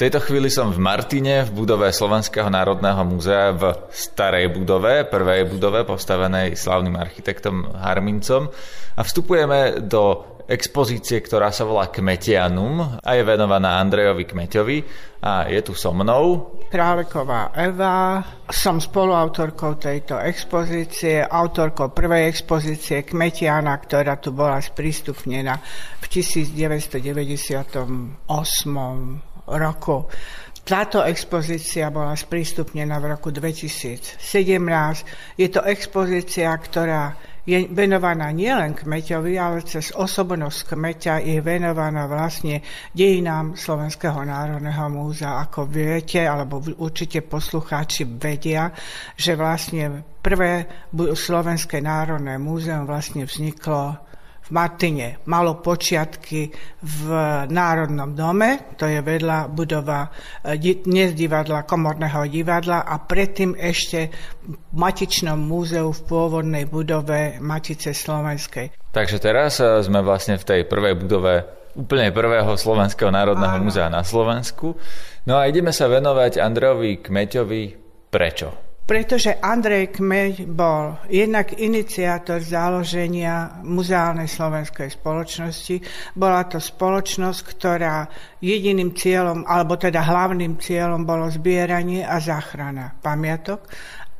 tejto chvíli som v Martine, v budove Slovenského národného múzea, v starej budove, prvej budove postavenej slavným architektom Harmincom. A vstupujeme do expozície, ktorá sa volá Kmetianum a je venovaná Andrejovi Kmeťovi. A je tu so mnou. Králeková Eva, som spoluautorkou tejto expozície, autorkou prvej expozície Kmetiana, ktorá tu bola sprístupnená v 1998 roku. Táto expozícia bola sprístupnená v roku 2017. Je to expozícia, ktorá je venovaná nielen kmeťovi, ale cez osobnosť kmeťa je venovaná vlastne dejinám Slovenského národného múzea. Ako viete, alebo určite poslucháči vedia, že vlastne prvé Slovenské národné múzeum vlastne vzniklo Martine malo počiatky v Národnom dome, to je vedľa budova e, dnes divadla, komorného divadla a predtým ešte v Matičnom múzeu v pôvodnej budove Matice Slovenskej. Takže teraz e, sme vlastne v tej prvej budove úplne prvého Slovenského národného Áno. múzea na Slovensku. No a ideme sa venovať Andrejovi Kmeťovi. Prečo? Pretože Andrej Kmeď bol jednak iniciátor založenia Muzeálnej slovenskej spoločnosti. Bola to spoločnosť, ktorá jediným cieľom, alebo teda hlavným cieľom bolo zbieranie a záchrana pamiatok.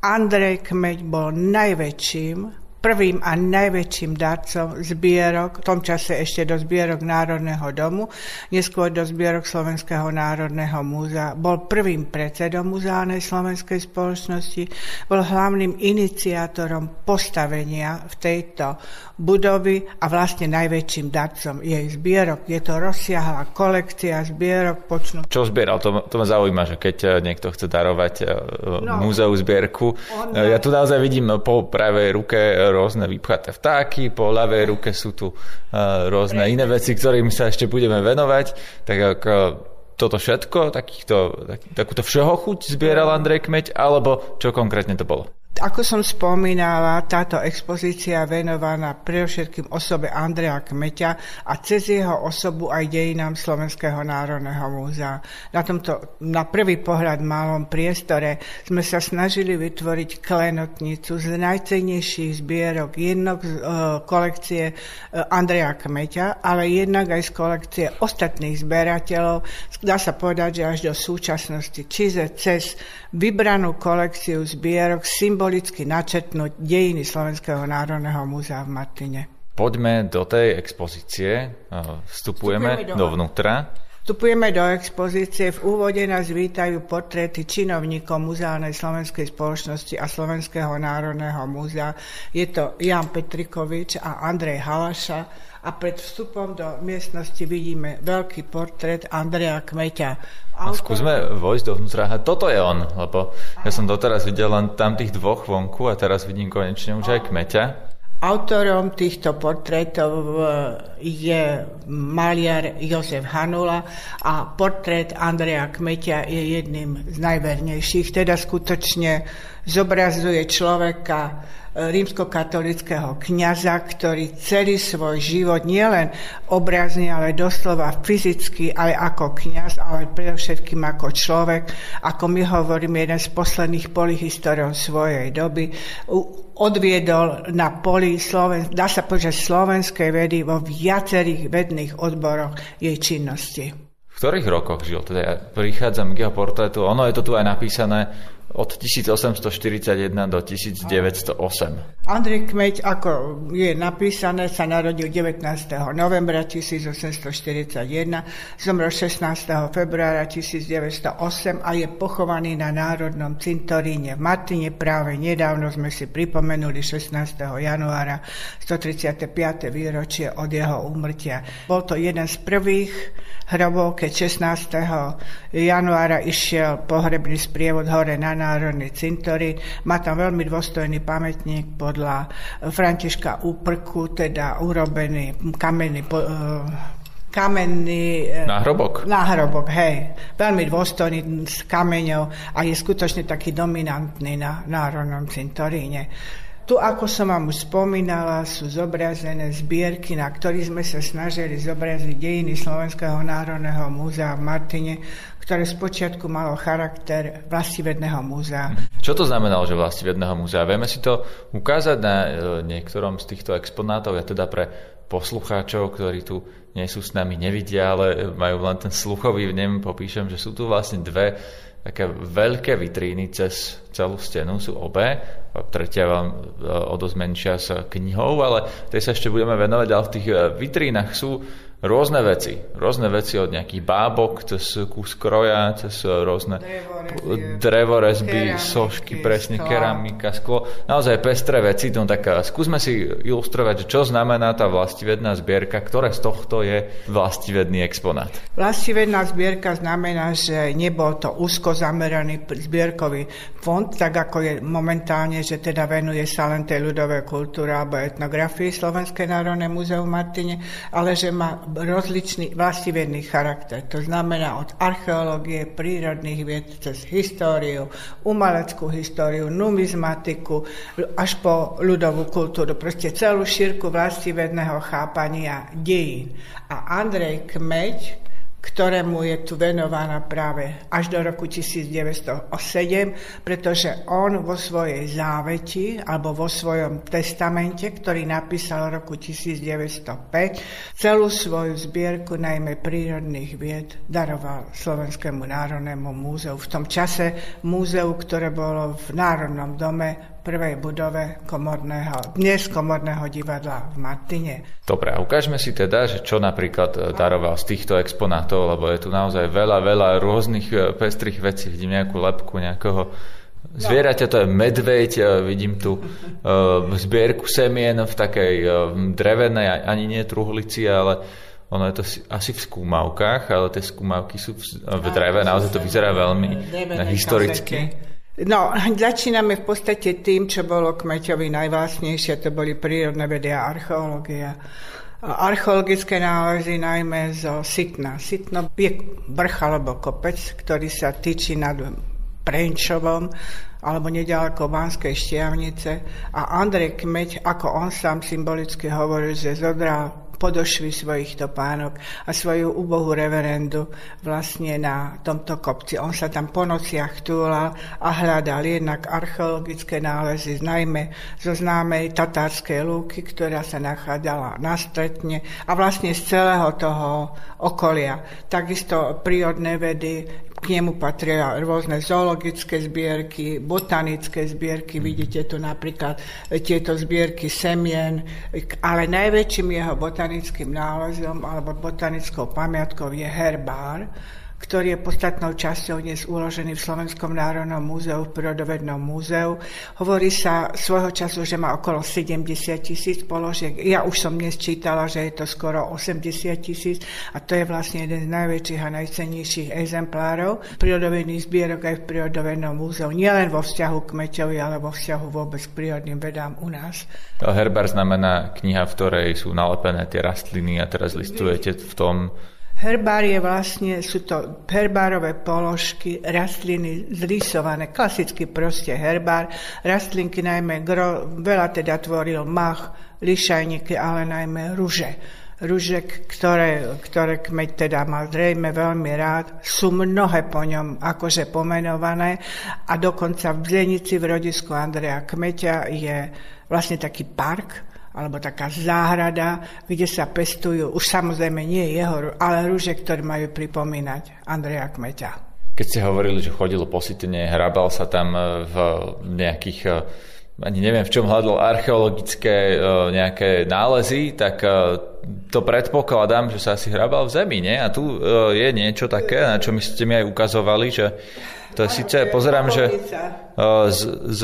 Andrej Kmeď bol najväčším prvým a najväčším darcom zbierok, v tom čase ešte do zbierok Národného domu, neskôr do zbierok Slovenského národného múzea. Bol prvým predsedom Muzeálnej slovenskej spoločnosti, bol hlavným iniciátorom postavenia v tejto budovy a vlastne najväčším darcom jej zbierok. Je to rozsiahla kolekcia zbierok. Počnú... Čo zbieral? To, to ma zaujíma, že keď eh, niekto chce darovať eh, no, múzeu zbierku. On... Ja tu naozaj vidím po pravej ruke rôzne vypchaté vtáky, po ľavej ruke sú tu eh, rôzne iné veci, ktorým sa ešte budeme venovať. Tak ako toto všetko, takýchto, tak, takúto všeho chuť zbieral Andrej Kmeď, alebo čo konkrétne to bolo? Ako som spomínala, táto expozícia venovaná predovšetkým osobe Andreja Kmeťa a cez jeho osobu aj dejinám Slovenského národného múzea. Na tomto, na prvý pohľad malom priestore sme sa snažili vytvoriť klenotnicu z najcennejších zbierok, jednak z uh, kolekcie uh, Andreja Kmeťa, ale jednak aj z kolekcie ostatných zberateľov. Dá sa povedať, že až do súčasnosti, čiže cez vybranú kolekciu zbierok symbolicky načetnúť dejiny Slovenského národného múzea v Martine. Poďme do tej expozície, vstupujeme, vstupujeme dovnútra. Vstupujeme do expozície. V úvode nás vítajú portréty činovníkov Muzeálnej slovenskej spoločnosti a Slovenského národného múzea. Je to Jan Petrikovič a Andrej Halaša a pred vstupom do miestnosti vidíme veľký portrét Andreja Kmeťa. A skúsme vojsť dovnútra. A toto je on, lebo ja som doteraz videl len tam tých dvoch vonku a teraz vidím konečne už aj Kmeťa. Autorom týchto portrétov e, je maliar Jozef Hanula a portrét Andreja Kmeťa je jedným z najvernejších. Teda skutočne zobrazuje človeka, rímskokatolického kniaza, ktorý celý svoj život nielen obrazne, ale doslova fyzicky aj ako kňaz, ale predovšetkým ako človek, ako my hovoríme, jeden z posledných polihistorov svojej doby, odviedol na poli Sloven- dá sa povedať, slovenskej vedy vo viacerých vedných odboroch jej činnosti. V ktorých rokoch žil? Teda ja prichádzam k jeho portrétu, ono je to tu aj napísané, od 1841 do 1908. Andrej Kmeď, ako je napísané, sa narodil 19. novembra 1841, zomrel 16. februára 1908 a je pochovaný na Národnom cintoríne v Martine. Práve nedávno sme si pripomenuli 16. januára 135. výročie od jeho úmrtia. Bol to jeden z prvých hrobov, keď 16. januára išiel pohrebný sprievod hore na národný cintorín. Má tam veľmi dôstojný pamätník podľa Františka Úprku, teda urobený kamenný kamenný... E, náhrobok. Náhrobok, hej. Veľmi dôstojný s kameňou a je skutočne taký dominantný na národnom cintoríne. Tu, ako som vám už spomínala, sú zobrazené zbierky, na ktorých sme sa snažili zobraziť dejiny Slovenského národného múzea v Martine, ktoré spočiatku malo charakter vlastivedného múzea. Čo to znamenalo, že vlastivedného múzea? Vieme si to ukázať na e, niektorom z týchto exponátov, ja teda pre poslucháčov, ktorí tu nie sú s nami, nevidia, ale majú len ten sluchový vnem, popíšem, že sú tu vlastne dve také veľké vitríny cez celú stenu, sú obe. Tretia vám e, o dosť menšia s knihou, ale tej sa ešte budeme venovať, ale v tých e, vitrínach sú rôzne veci. Rôzne veci od nejakých bábok, cez kus kroja, cez rôzne drevorezby, sošky, presne, sklo. keramika, sklo. Naozaj pestré veci. No tak skúsme si ilustrovať, čo znamená tá vlastivedná zbierka, ktoré z tohto je vlastivedný exponát. Vlastivedná zbierka znamená, že nebol to úzko zameraný zbierkový fond, tak ako je momentálne, že teda venuje sa len tej ľudovej kultúre alebo etnografii Slovenské národné múzeum v Martine, ale že má rozličný vlastivedný charakter. To znamená od archeológie, prírodných vied cez históriu, umeleckú históriu, numizmatiku, až po ľudovú kultúru. Proste celú šírku vlastivedného chápania dejín. A Andrej Kmeď, ktorému je tu venovaná práve až do roku 1907, pretože on vo svojej záveti alebo vo svojom testamente, ktorý napísal v roku 1905, celú svoju zbierku najmä prírodných vied daroval Slovenskému národnému múzeu. V tom čase múzeu, ktoré bolo v Národnom dome prvej budove komorného, dnes komorného divadla v Martine. Dobre, a ukážme si teda, že čo napríklad e, daroval z týchto exponátov, lebo je tu naozaj veľa, veľa rôznych e, pestrých vecí. Vidím nejakú lepku, nejakého Zvieraťa to je medveď, e, vidím tu zbierku semien v takej drevenej, ani nie truhlici, ale ono je to asi v skúmavkách, ale tie skúmavky sú v dreve, naozaj to vyzerá veľmi historicky. No, začíname v podstate tým, čo bolo Kmeťovi najvlastnejšie, to boli prírodné vedy a archeológia. Archeologické nálezy najmä zo Sitna. Sitno je vrch alebo kopec, ktorý sa tyčí nad Prenčovom alebo nedaleko Banskej Štiavnice a Andrej Kmeď, ako on sám symbolicky hovoril, že zodral podošvy svojich topánok a svoju ubohú reverendu vlastne na tomto kopci. On sa tam po nociach túlal a hľadal jednak archeologické nálezy, najmä zo známej tatárskej lúky, ktorá sa nachádzala na stretne a vlastne z celého toho okolia. Takisto prírodné vedy, k nemu patria rôzne zoologické zbierky, botanické zbierky, vidíte tu napríklad tieto zbierky semien, ale najväčším jeho botanickým nálezom alebo botanickou pamiatkou je herbár, ktorý je podstatnou časťou dnes uložený v Slovenskom národnom múzeu, v Prírodovednom múzeu. Hovorí sa svojho času, že má okolo 70 tisíc položiek. Ja už som dnes čítala, že je to skoro 80 tisíc a to je vlastne jeden z najväčších a najcennejších exemplárov prírodovedných zbierok aj v Prírodovednom múzeu. Nielen vo vzťahu k Meťovi, ale vo vzťahu vôbec k prírodným vedám u nás. Herbar znamená kniha, v ktorej sú nalepené tie rastliny a teraz listujete v tom, Herbár je vlastne, sú to herbárové položky, rastliny zrysované, klasicky proste herbár. Rastlinky najmä, gro, veľa teda tvoril mach, lišajníky, ale najmä ruže. Ruže, ktoré, ktoré kmeď teda mal zrejme veľmi rád, sú mnohé po ňom akože pomenované a dokonca v Zenici v rodisku Andreja Kmeťa je vlastne taký park, alebo taká záhrada, kde sa pestujú, už samozrejme nie jeho, ale rúže, ktoré majú pripomínať Andreja Kmeťa. Keď ste hovorili, že chodil po Sitene, hrabal sa tam e, v nejakých e, ani neviem, v čom hľadal archeologické e, nejaké nálezy, tak to predpokladám, že sa asi hrabal v zemi, nie? A tu je niečo také, na čo my ste mi aj ukazovali, že to je síce, pozerám, že z, z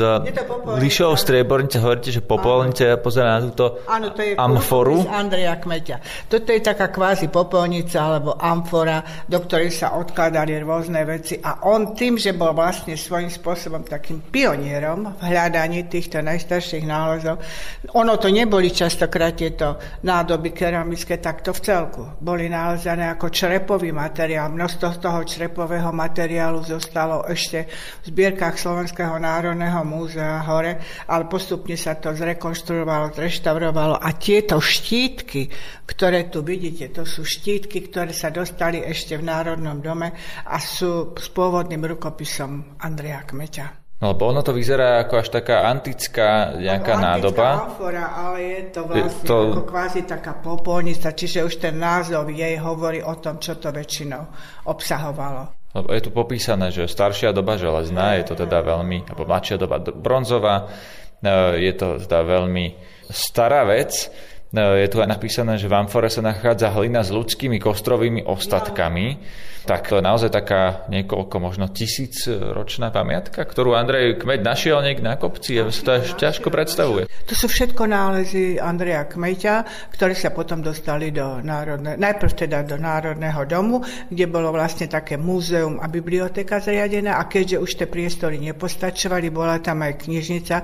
lišou striebornice hovoríte, že popolnice, ja pozerám na túto Áno, to je amforu. Andreja Kmeťa. Toto je taká kvázi popolnica alebo amfora, do ktorej sa odkladali rôzne veci a on tým, že bol vlastne svojím spôsobom takým pionierom v hľadaní týchto najstarších nálezov, ono to neboli častokrát tieto nádoby keramické takto v celku. Boli nálezané ako črepový materiál. Množstvo toho črepového materiálu zostalo ešte v zbierkach Slovenského národného múzea hore, ale postupne sa to zrekonštruovalo, zreštaurovalo a tieto štítky, ktoré tu vidíte, to sú štítky, ktoré sa dostali ešte v Národnom dome a sú s pôvodným rukopisom Andreja Kmeťa. No, lebo ono to vyzerá ako až taká antická nejaká ako nádoba. Amfora, ale je to vlastne to... ako kvázi taká popolnica, čiže už ten názov jej hovorí o tom, čo to väčšinou obsahovalo. Lebo je tu popísané, že staršia doba železná, je to teda veľmi, alebo mladšia doba bronzová, e, je to teda veľmi stará vec. E, je tu aj napísané, že v amfore sa nachádza hlina s ľudskými kostrovými ostatkami. Tak to je naozaj taká niekoľko, možno tisíc ročná pamiatka, ktorú Andrej Kmeď našiel niekde na kopci. Ja sa to až ťažko predstavuje. To sú všetko nálezy Andreja Kmeťa, ktoré sa potom dostali do národne, najprv teda do Národného domu, kde bolo vlastne také múzeum a biblioteka zriadená a keďže už tie priestory nepostačovali, bola tam aj knižnica,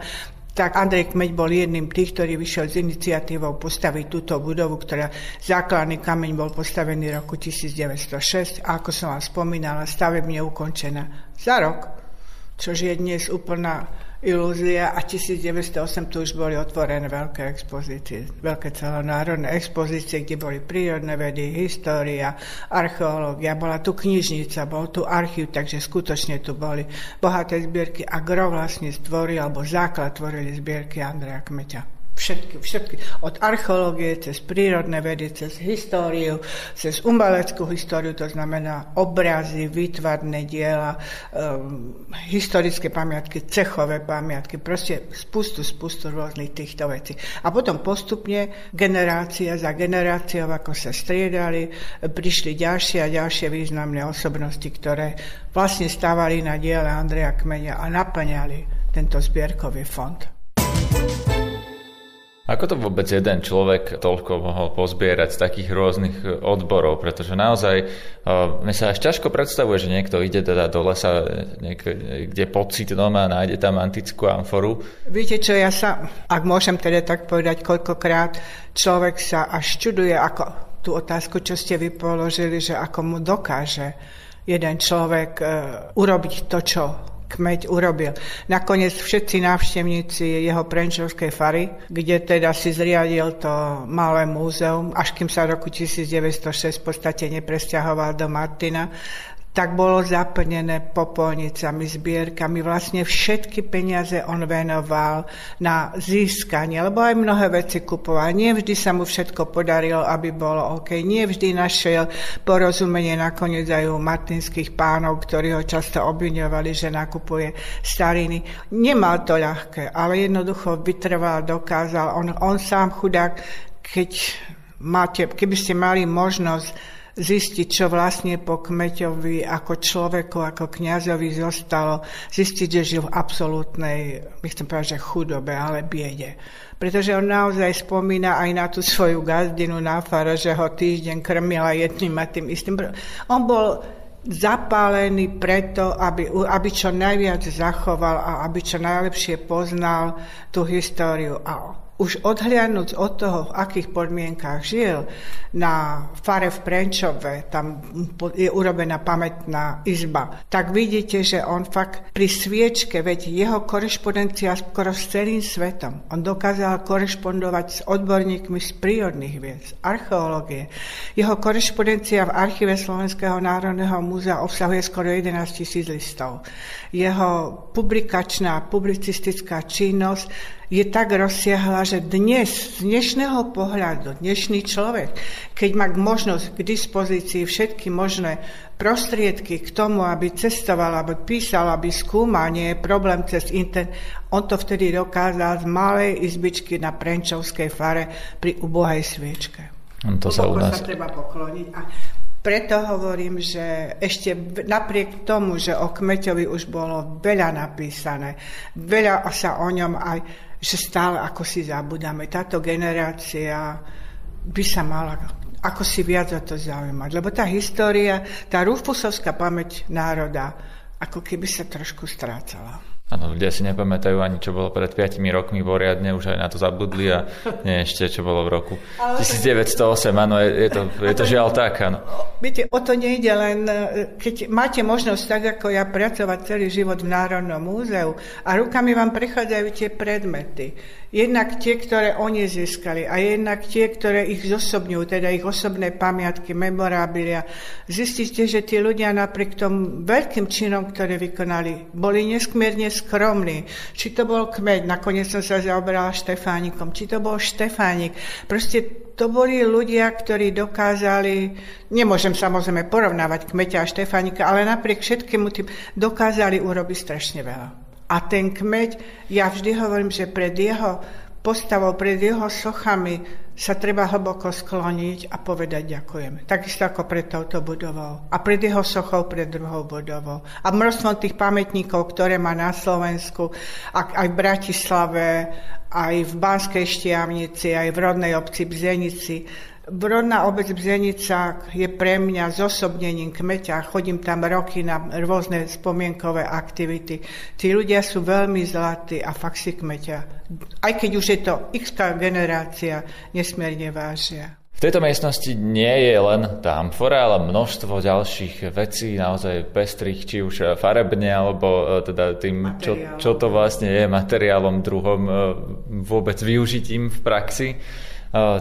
tak Andrej Kmeď bol jedným tých, ktorý vyšiel s iniciatívou postaviť túto budovu, ktorá základný kameň bol postavený v roku 1906 a ako som vám spomínala, stavebne ukončená za rok, čož je dnes úplná ilúzia a 1908 tu už boli otvorené veľké expozície, veľké celonárodné expozície, kde boli prírodné vedy, história, archeológia, bola tu knižnica, bol tu archív, takže skutočne tu boli bohaté zbierky a gro vlastne stvoril, alebo základ tvorili zbierky Andreja Kmeťa. Všetky, všetky. Od archeológie cez prírodné vedy, cez históriu, cez umeleckú históriu, to znamená obrazy, výtvarné diela, um, historické pamiatky, cechové pamiatky, proste spustu, spustu rôznych týchto vecí. A potom postupne generácia za generáciou, ako sa striedali, prišli ďalšie a ďalšie významné osobnosti, ktoré vlastne stávali na diele Andreja Kmeňa a naplňali tento zbierkový fond. Ako to vôbec jeden človek toľko mohol pozbierať z takých rôznych e, odborov? Pretože naozaj e, mne sa až ťažko predstavuje, že niekto ide teda do lesa niekde, kde pocit doma a nájde tam antickú amforu. Viete čo, ja sa, ak môžem teda tak povedať, koľkokrát človek sa až čuduje, ako tú otázku, čo ste vy že ako mu dokáže jeden človek urobiť to, čo kmeď urobil. Nakoniec všetci návštevníci jeho prenčovskej fary, kde teda si zriadil to malé múzeum, až kým sa v roku 1906 v podstate nepresťahoval do Martina, tak bolo zaplnené popolnicami, zbierkami. Vlastne všetky peniaze on venoval na získanie, lebo aj mnohé veci kupoval. Nie vždy sa mu všetko podarilo, aby bolo OK. Nie vždy našiel porozumenie nakoniec aj u martinských pánov, ktorí ho často obviňovali, že nakupuje stariny. Nemal to ľahké, ale jednoducho vytrval, dokázal. On, on sám chudák, keď máte, keby ste mali možnosť zistiť, čo vlastne po Kmeťovi ako človeku, ako kňazovi zostalo, zistiť, že žil v absolútnej, chcem povedať, že chudobe, ale biede. Pretože on naozaj spomína aj na tú svoju gazdinu na fara, že ho týždeň krmila jedným a tým istým. On bol zapálený preto, aby, aby čo najviac zachoval a aby čo najlepšie poznal tú históriu. A už odhliadnúť od toho, v akých podmienkách žil, na fare v Prenčove, tam je urobená pamätná izba, tak vidíte, že on fakt pri sviečke, veď jeho korešpondencia skoro s celým svetom. On dokázal korešpondovať s odborníkmi z prírodných vied, z archeológie. Jeho korešpondencia v archíve Slovenského národného múzea obsahuje skoro 11 tisíc listov. Jeho publikačná, publicistická činnosť je tak rozsiahla, že dnes, z dnešného pohľadu, dnešný človek, keď má možnosť k dispozícii všetky možné prostriedky k tomu, aby cestoval, aby písal, aby skúmal, nie je problém cez internet, on to vtedy dokázal z malej izbičky na Prenčovskej fare pri ubohej sviečke. To sa u nás... sa treba pokloniť. A preto hovorím, že ešte napriek tomu, že o Kmeťovi už bolo veľa napísané, veľa sa o ňom aj, že stále ako si zabudáme. Táto generácia by sa mala ako si viac o to zaujímať. Lebo tá história, tá rúfusovská pamäť národa, ako keby sa trošku strácala. Áno, ľudia si nepamätajú ani, čo bolo pred 5 rokmi poriadne, už aj na to zabudli a nie ešte, čo bolo v roku 1908. Áno, je, je, to, je to žiaľ tak, áno. Viete, o to nejde len, keď máte možnosť tak ako ja pracovať celý život v Národnom múzeu a rukami vám prechádzajú tie predmety. Jednak tie, ktoré oni získali a jednak tie, ktoré ich zosobňujú, teda ich osobné pamiatky, memorábilia. Zistíte, že tí ľudia napriek tomu veľkým činom, ktoré vykonali, boli nesmierne skromní. Či to bol kmeď, nakoniec som sa zaoberala Štefánikom, či to bol Štefánik. Proste to boli ľudia, ktorí dokázali, nemôžem samozrejme porovnávať kmeťa a Štefánika, ale napriek všetkému tým dokázali urobiť strašne veľa. A ten kmeď, ja vždy hovorím, že pred jeho postavou, pred jeho sochami sa treba hlboko skloniť a povedať ďakujem. Takisto ako pred touto budovou. A pred jeho sochou, pred druhou budovou. A množstvom tých pamätníkov, ktoré má na Slovensku, aj v Bratislave, aj v Banskej Štiavnici, aj v rodnej obci Bzenici, Brodná obec Bzenica je pre mňa zosobnením kmeťa. Chodím tam roky na rôzne spomienkové aktivity. Tí ľudia sú veľmi zlatí a fakt si kmeťa. Aj keď už je to x generácia, nesmierne vážia. V tejto miestnosti nie je len tá amfora, ale množstvo ďalších vecí, naozaj pestrých, či už farebne, alebo e, teda tým, čo, čo to vlastne je, materiálom druhom, e, vôbec využitím v praxi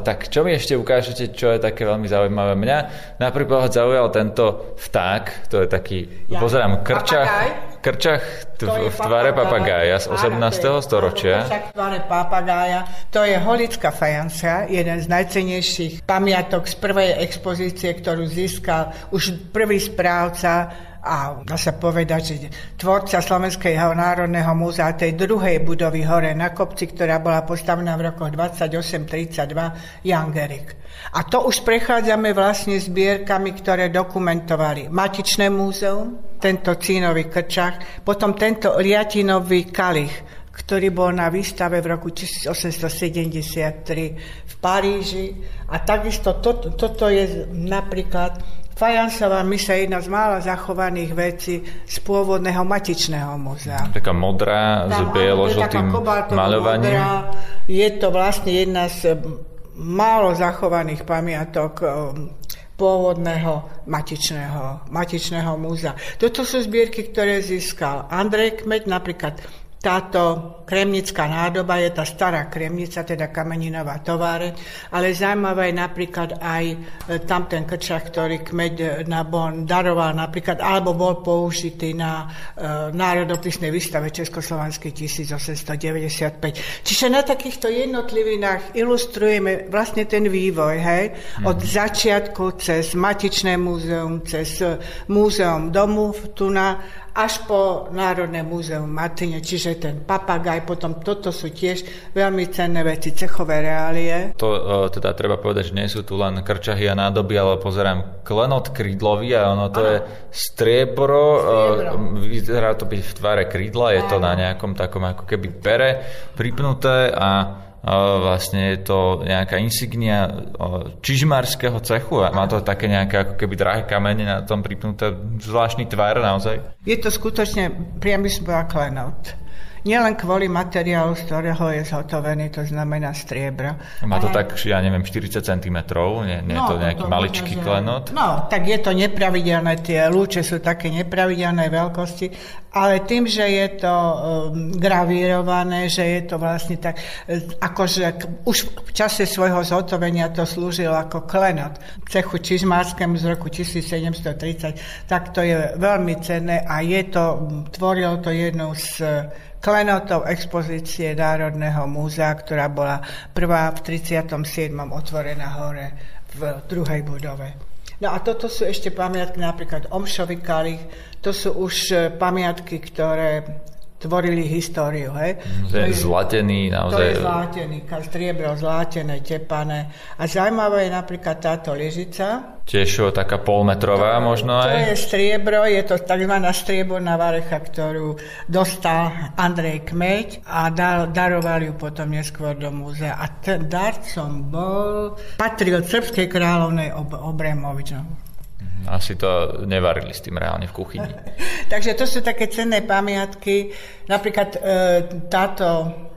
tak čo mi ešte ukážete, čo je také veľmi zaujímavé? Mňa napríklad zaujal tento vták, to je taký, ja. pozerám, krčach, krčach t- v tvare papagája z 18. storočia. v tvare papagája, to je holická fajancia, jeden z najcenejších pamiatok z prvej expozície, ktorú získal už prvý správca a dá sa povedať, že tvorca Slovenského národného múzea tej druhej budovy hore na kopci, ktorá bola postavená v rokoch 28-32, Jan Gerik. A to už prechádzame vlastne zbierkami, ktoré dokumentovali Matičné múzeum, tento Cínový krčach, potom tento Liatinový kalich, ktorý bol na výstave v roku 1873 v Paríži. A takisto to, toto je napríklad Fajansová myša je jedna z mála zachovaných vecí z pôvodného matičného múzea. Taká modrá s bielo-žltým maľovaním. Je to vlastne jedna z málo zachovaných pamiatok um, pôvodného matičného, matičného múzea. Toto sú zbierky, ktoré získal Andrej Kmeď, napríklad táto kremnická nádoba je tá stará kremnica, teda kameninová továre, ale zaujímavé je napríklad aj e, tam ten krčach, ktorý kmeď e, na Bon daroval napríklad, alebo bol použitý na e, národopisnej výstave Československej 1895. Čiže na takýchto jednotlivinách ilustrujeme vlastne ten vývoj, hej, mm. od začiatku cez Matičné múzeum, cez e, múzeum domu tu na až po Národné múzeum Martine, čiže ten papagaj, potom toto sú tiež veľmi cenné veci, cechové reálie. To uh, teda treba povedať, že nie sú tu len krčahy a nádoby, ale pozerám klenot krídlový a ono to ano. je striebro, striebro. Uh, vyzerá to byť v tvare krídla, je ano. to na nejakom takom ako keby pere pripnuté a vlastne je to nejaká insignia čižmárskeho cechu a má to také nejaké ako keby drahé kamene na tom pripnuté zvláštny tvar naozaj. Je to skutočne priamy klenot nielen kvôli materiálu, z ktorého je zhotovený, to znamená striebro. Má to tak, ja neviem, 40 cm, nie, nie no, je to nejaký to maličký že... klenot? No, tak je to nepravidelné, tie lúče sú také nepravidelné veľkosti, ale tým, že je to um, gravírované, že je to vlastne tak, e, akože už v čase svojho zhotovenia to slúžilo ako klenot. V cechu Čižmárskému z roku 1730, tak to je veľmi cenné a je to, tvorilo to jednu z klenotov expozície Národného múzea, ktorá bola prvá v 37. otvorená hore v druhej budove. No a toto sú ešte pamiatky, napríklad Omšovi to sú už e, pamiatky, ktoré tvorili históriu. Hej. To je zlatený naozaj. To je zlatený, striebro zlatené, tepané. A zaujímavá je napríklad táto lyžica. Tiež taká polmetrová to, možno aj. To je striebro, je to tzv. strieborná varecha, ktorú dostal Andrej Kmeď a dal, daroval ju potom neskôr do múzea. A ten darcom bol, patril srbskej kráľovnej Ob- Obremovič. Asi to nevarili s tým reálne v kuchyni. Takže to sú také cenné pamiatky. Napríklad e, táto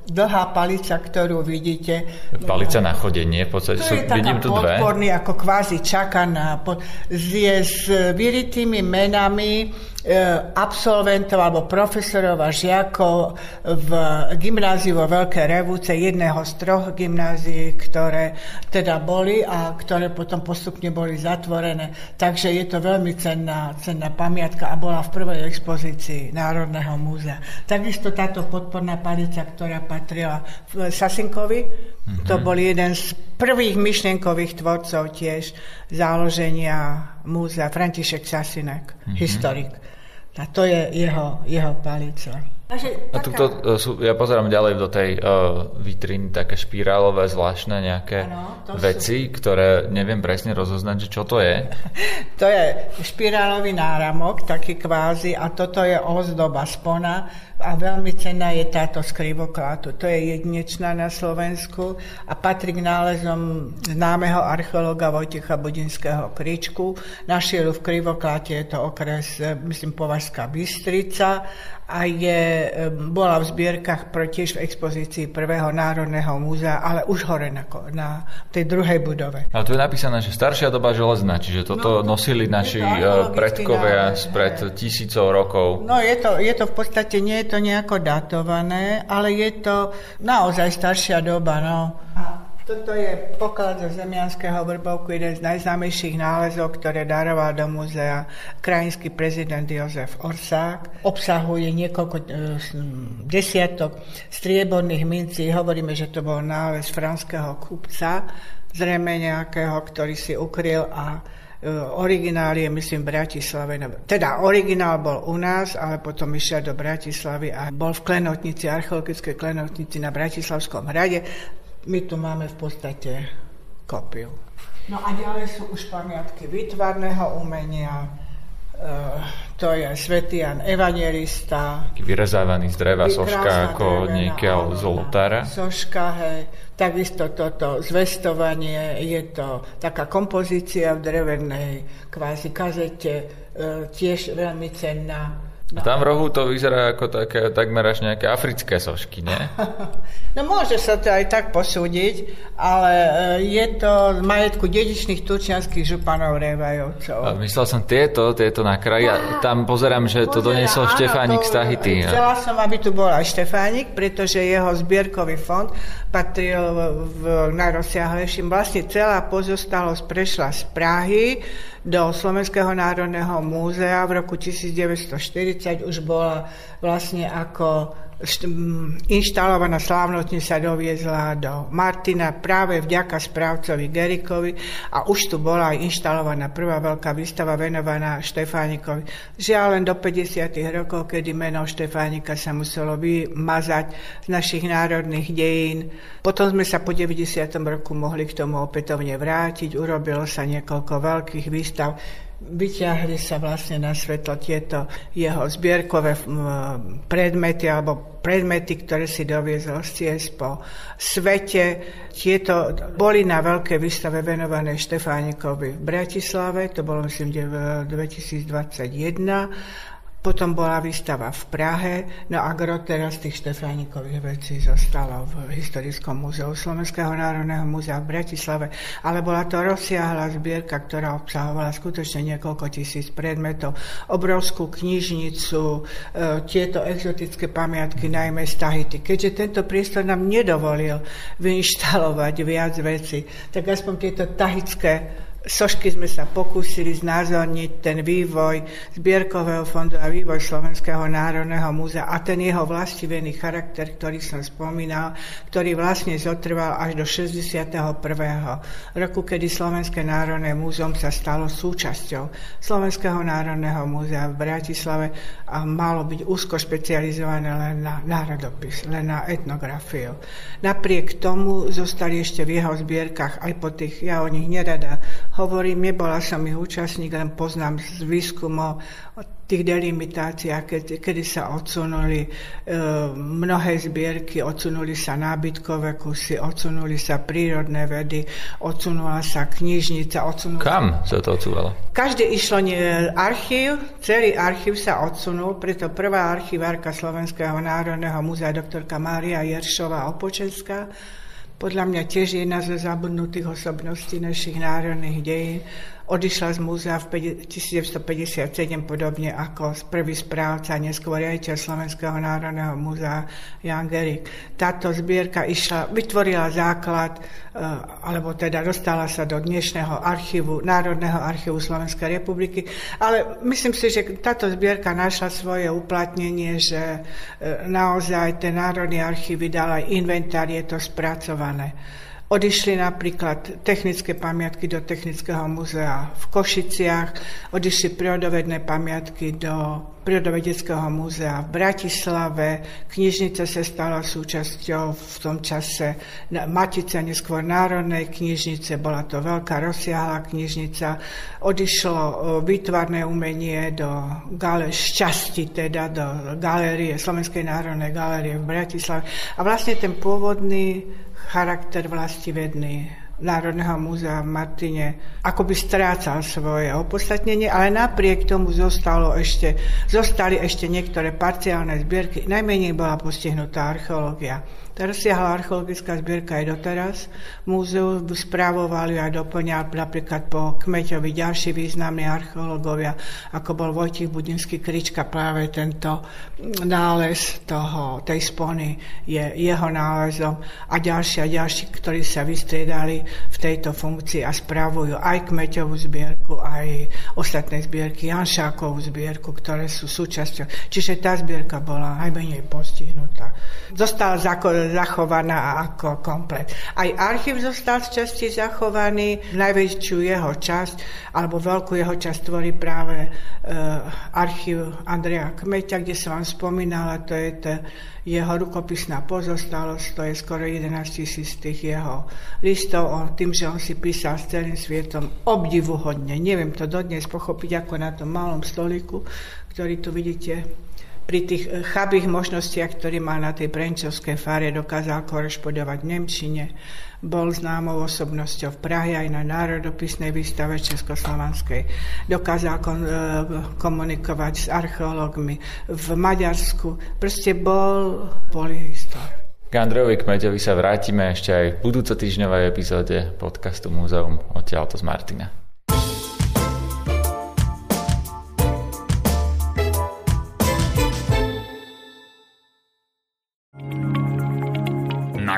dlhá palica, ktorú vidíte. Palica na chodenie, v podstate sú, vidím tu dve. podporný, ako kvázi čaká na... Je s vyritými menami E, absolventov alebo profesorov a žiakov v gymnáziu vo Veľké Revúce, jedného z troch gymnázií, ktoré teda boli a ktoré potom postupne boli zatvorené. Takže je to veľmi cenná, cenná pamiatka a bola v prvej expozícii Národného múzea. Takisto táto podporná palica, ktorá patrila Sasinkovi, mm-hmm. to bol jeden z prvých myšlienkových tvorcov tiež záloženia múzea, František Sasinek, mm-hmm. historik. A to je jeho, jeho palica. A tuto e, sú, ja pozerám ďalej do tej uh, vitriny také špirálové zvláštne nejaké ano, veci, sú... ktoré neviem presne rozoznať, že čo to je. to je špirálový náramok, taký kvázi a toto je ozdoba spona a veľmi cenná je táto z krivoklátu. To je jedinečná na Slovensku a patrí k nálezom známeho archeológa Vojtecha Budinského Kričku. Našiel v krivokláte, je to okres, e, myslím, Považská Bystrica a je, bola v zbierkach tiež v expozícii prvého Národného múzea, ale už hore na, na tej druhej budove. Ale tu je napísané, že staršia doba železná, čiže toto no, nosili naši e, predkovia spred tisícov rokov. No je to, je to v podstate, nie je to nejako datované, ale je to naozaj staršia doba. No. Toto je poklad zo Zemianského vrbovku, jeden z najznámejších nálezov, ktoré daroval do múzea krajinský prezident Jozef Orsák. Obsahuje niekoľko e, desiatok strieborných mincí. Hovoríme, že to bol nález franského kupca, zrejme nejakého, ktorý si ukryl a e, originál je, myslím, v Bratislave. Teda originál bol u nás, ale potom išiel do Bratislavy a bol v klenotnici, archeologickej klenotnici na Bratislavskom hrade. My tu máme v podstate kopiu. No a ďalej sú už pamiatky výtvarného umenia, Uh, to je svätý Jan Evangelista. Vyrezávaný z dreva soška ako niekiaľ z oltára. Soška, hej. Takisto toto zvestovanie, je to taká kompozícia v drevenej kvázi kazete, uh, tiež veľmi cenná. No. Tam v rohu to vyzerá ako také, takmer až nejaké africké sošky, nie? No môže sa to aj tak posúdiť, ale e, je to z majetku dedičných turčianských županov Revajovcov. A myslel som tieto, tieto na kraji a tam pozerám, že to doniesol Štefánik z Tahity. Chcela som, aby tu bol aj Štefánik, pretože jeho zbierkový fond patril v najrozsiahlejším. Vlastne celá pozostalosť prešla z Prahy do Slovenského národného múzea v roku 1940 už bola vlastne ako inštalovaná slávnostnica doviezla do Martina práve vďaka správcovi Gerikovi a už tu bola aj inštalovaná prvá veľká výstava venovaná Štefánikovi. Žiaľ len do 50. rokov, kedy meno Štefánika sa muselo vymazať z našich národných dejín. Potom sme sa po 90. roku mohli k tomu opätovne vrátiť, urobilo sa niekoľko veľkých výstav vyťahli sa vlastne na svetlo tieto jeho zbierkové predmety alebo predmety, ktoré si doviezol z ciest po svete. Tieto boli na veľké výstave venované Štefánikovi v Bratislave, to bolo myslím v 2021 potom bola výstava v Prahe, no a gro teraz tých Štefánikových vecí zostalo v Historickom múzeu Slovenského národného múzea v Bratislave, ale bola to rozsiahla zbierka, ktorá obsahovala skutočne niekoľko tisíc predmetov, obrovskú knižnicu, e, tieto exotické pamiatky, najmä z Tahiti. Keďže tento priestor nám nedovolil vyinštalovať viac veci, tak aspoň tieto tahické sošky sme sa pokúsili znázorniť ten vývoj zbierkového fondu a vývoj Slovenského národného múzea a ten jeho vlastivený charakter, ktorý som spomínal, ktorý vlastne zotrval až do 61. roku, kedy Slovenské národné múzeum sa stalo súčasťou Slovenského národného múzea v Bratislave a malo byť úzko špecializované len na národopis, len na etnografiu. Napriek tomu zostali ešte v jeho zbierkach aj po tých, ja o nich nerada hovorím, nebola som ich účastník, len poznám z výskumov o tých delimitáciách, kedy, kedy sa odsunuli e, mnohé zbierky, odsunuli sa nábytkové kusy, odsunuli sa prírodné vedy, odsunula sa knižnica. Odsunula Kam sa to odsúvalo? Každé išlo nie, archív, celý archív sa odsunul, preto prvá archivárka Slovenského národného múzea doktorka Mária Jeršová Opočenská podľa mňa tiež jedna zo zabudnutých osobností našich národných dejín. Odišla z múzea v 1957 podobne ako prvý správca, neskôr riaditeľ Slovenského národného múzea Jan Gerik. Táto zbierka išla, vytvorila základ, eh, alebo teda dostala sa do dnešného archívu, Národného archívu Slovenskej republiky, ale myslím si, že táto zbierka našla svoje uplatnenie, že eh, naozaj ten Národný archív vydal aj inventár, je to spracované. Odišli napríklad technické pamiatky do Technického muzea v Košiciach, odišli prírodovedné pamiatky do Prírodovedeckého múzea v Bratislave, knižnica sa stala súčasťou v tom čase Matice, neskôr Národnej knižnice, bola to veľká rozsiahla knižnica, odišlo výtvarné umenie do gale, šťasti, teda do galérie, Slovenskej národnej galérie v Bratislave. A vlastne ten pôvodný charakter vlastivedný Národného múzea v Martine akoby strácal svoje opodstatnenie, ale napriek tomu zostalo ešte, zostali ešte niektoré parciálne zbierky. Najmenej bola postihnutá archeológia. Rozsiahla archeologická zbierka aj doteraz. Múzeu správovali a doplňal napríklad po Kmeťovi ďalší významní archeológovia, ako bol Vojtich Budinský Krička, práve tento nález toho, tej spony je jeho nálezom a ďalší a ďalší, ktorí sa vystriedali v tejto funkcii a správujú aj Kmeťovú zbierku, aj ostatné zbierky, Janšákovú zbierku, ktoré sú súčasťou. Čiže tá zbierka bola najmenej postihnutá. Zostala zachovaná ako komplet. Aj archív zostal z časti zachovaný. Najväčšiu jeho časť, alebo veľkú jeho časť tvorí práve e, archív Andreja Kmeťa, kde som vám spomínala, to je to jeho rukopisná pozostalosť, to je skoro 11 tisíc tých jeho listov, on, tým, že on si písal s celým svetom obdivuhodne. Neviem to dodnes pochopiť, ako na tom malom stoliku, ktorý tu vidíte pri tých eh, chabých možnostiach, ktorý mal na tej Brenčovskej fáre, dokázal korešpondovať v Nemčine, bol známou osobnosťou v Prahe aj na národopisnej výstave Českoslovanskej. Dokázal kon, eh, komunikovať s archeológmi v Maďarsku. Proste bol polyhistor. K Andrejovi Kmeďovi sa vrátime ešte aj v budúco týždňovej epizóde podcastu Múzeum odtiaľto z Martina.